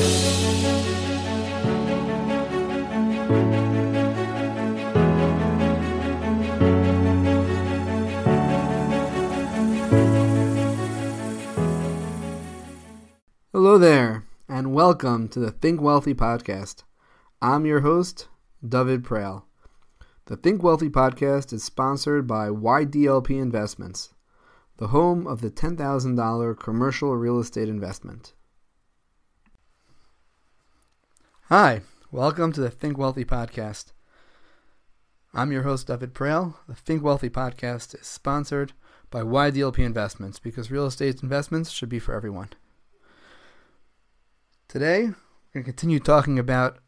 Hello there, and welcome to the Think Wealthy podcast. I'm your host, David Prale. The Think Wealthy podcast is sponsored by YDLP Investments, the home of the $10,000 commercial real estate investment. Hi, welcome to the Think Wealthy podcast. I'm your host, David Prale. The Think Wealthy podcast is sponsored by YDLP Investments because real estate investments should be for everyone. Today, we're going to continue talking about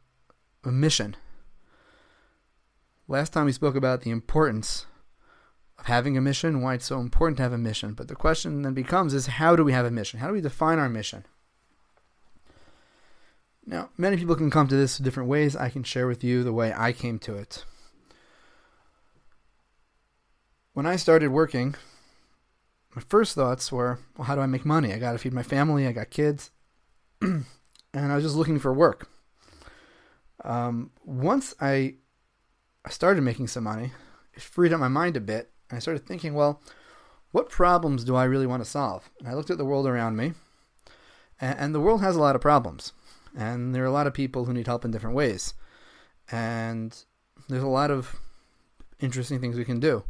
a mission. Last time we spoke about the importance of having a mission, why it's so important to have a mission. But the question then becomes is how do we have a mission? How do we define our mission? Now, many people can come to this different ways. I can share with you the way I came to it. When I started working, my first thoughts were, well, how do I make money? I got to feed my family, I got kids. and I was just looking for work. Um, once I I started making some money, it freed up my mind a bit, and I started thinking, well, what problems do I really want to solve? And I looked at the world around me, and, and the world has a lot of problems, and there are a lot of people who need help in different ways, and there's a lot of interesting things we can do.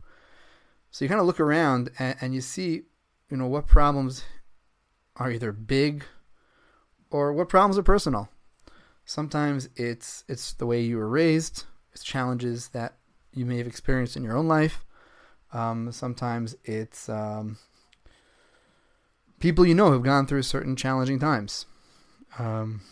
So you kind of look around and, and you see, you know, what problems are either big or what problems are personal. Sometimes it's it's the way you were raised, it's challenges that you may have experienced in your own life. Um, sometimes it's um, people you know have gone through certain challenging times. Um,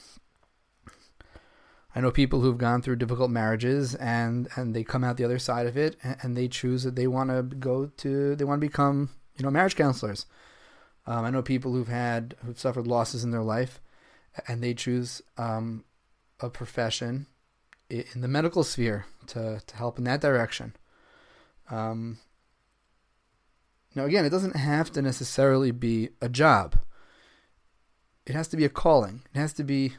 I know people who've gone through difficult marriages and and they come out the other side of it and, and they choose that they want to go to they want to become you know marriage counselors. Um, I know people who've had who've suffered losses in their life and they choose um, a profession in the medical sphere to, to help in that direction. Um, now, again, it doesn't have to necessarily be a job. It has to be a calling. It has to be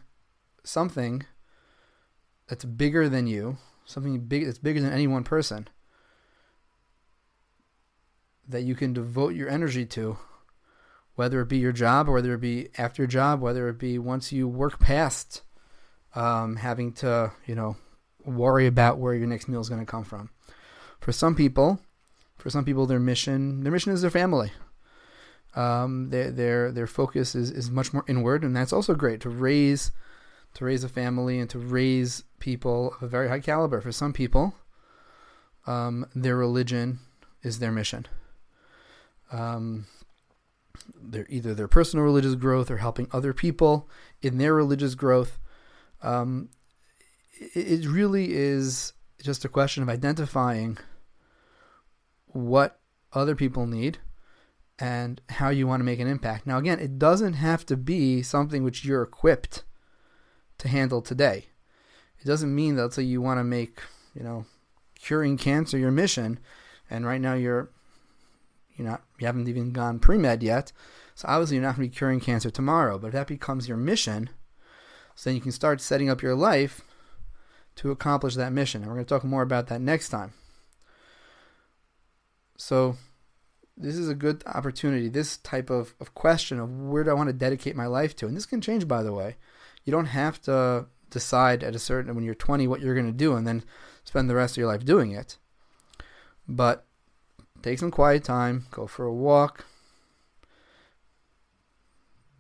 something that's bigger than you, something big that's bigger than any one person that you can devote your energy to whether it be your job or whether it be after your job, whether it be once you work past um, having to, you know, worry about where your next meal is going to come from. For some people, for some people, their mission, their mission is their family. Um, their their their focus is, is much more inward, and that's also great to raise to raise a family and to raise people of a very high caliber. For some people, um, their religion is their mission. Um, their either their personal religious growth or helping other people in their religious growth. Um, it, it really is just a question of identifying what other people need and how you want to make an impact. Now, again, it doesn't have to be something which you're equipped to handle today. It doesn't mean that, let's say, you want to make, you know, curing cancer your mission, and right now you're you're not you haven't even gone pre-med yet. So obviously you're not going to be curing cancer tomorrow, but if that becomes your mission, so then you can start setting up your life to accomplish that mission. And we're going to talk more about that next time. So this is a good opportunity, this type of, of question of where do I want to dedicate my life to? And this can change by the way. You don't have to decide at a certain when you're 20 what you're going to do and then spend the rest of your life doing it. But Take some quiet time, go for a walk,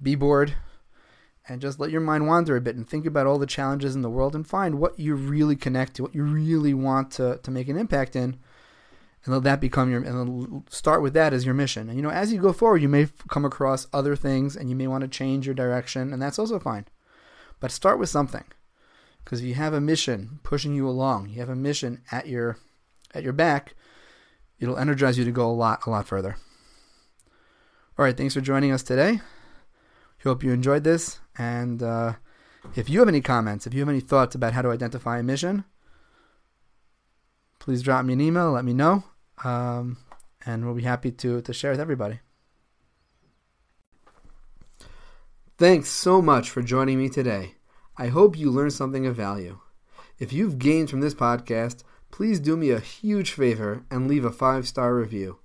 be bored, and just let your mind wander a bit and think about all the challenges in the world and find what you really connect to, what you really want to, to make an impact in. And let that become your, and start with that as your mission. And you know, as you go forward, you may come across other things and you may want to change your direction, and that's also fine. But start with something. Because if you have a mission pushing you along, you have a mission at your at your back, it'll energize you to go a lot, a lot further. All right, thanks for joining us today. Hope you enjoyed this. And uh, if you have any comments, if you have any thoughts about how to identify a mission, please drop me an email, let me know, um, and we'll be happy to, to share with everybody. Thanks so much for joining me today. I hope you learned something of value. If you've gained from this podcast, please do me a huge favor and leave a five star review.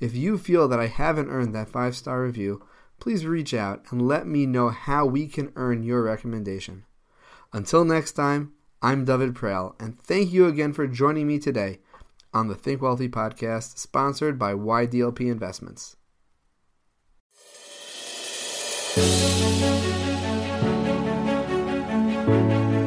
If you feel that I haven't earned that five star review, please reach out and let me know how we can earn your recommendation. Until next time, I'm David Prell, and thank you again for joining me today on the Think Wealthy podcast, sponsored by YDLP Investments. Bye.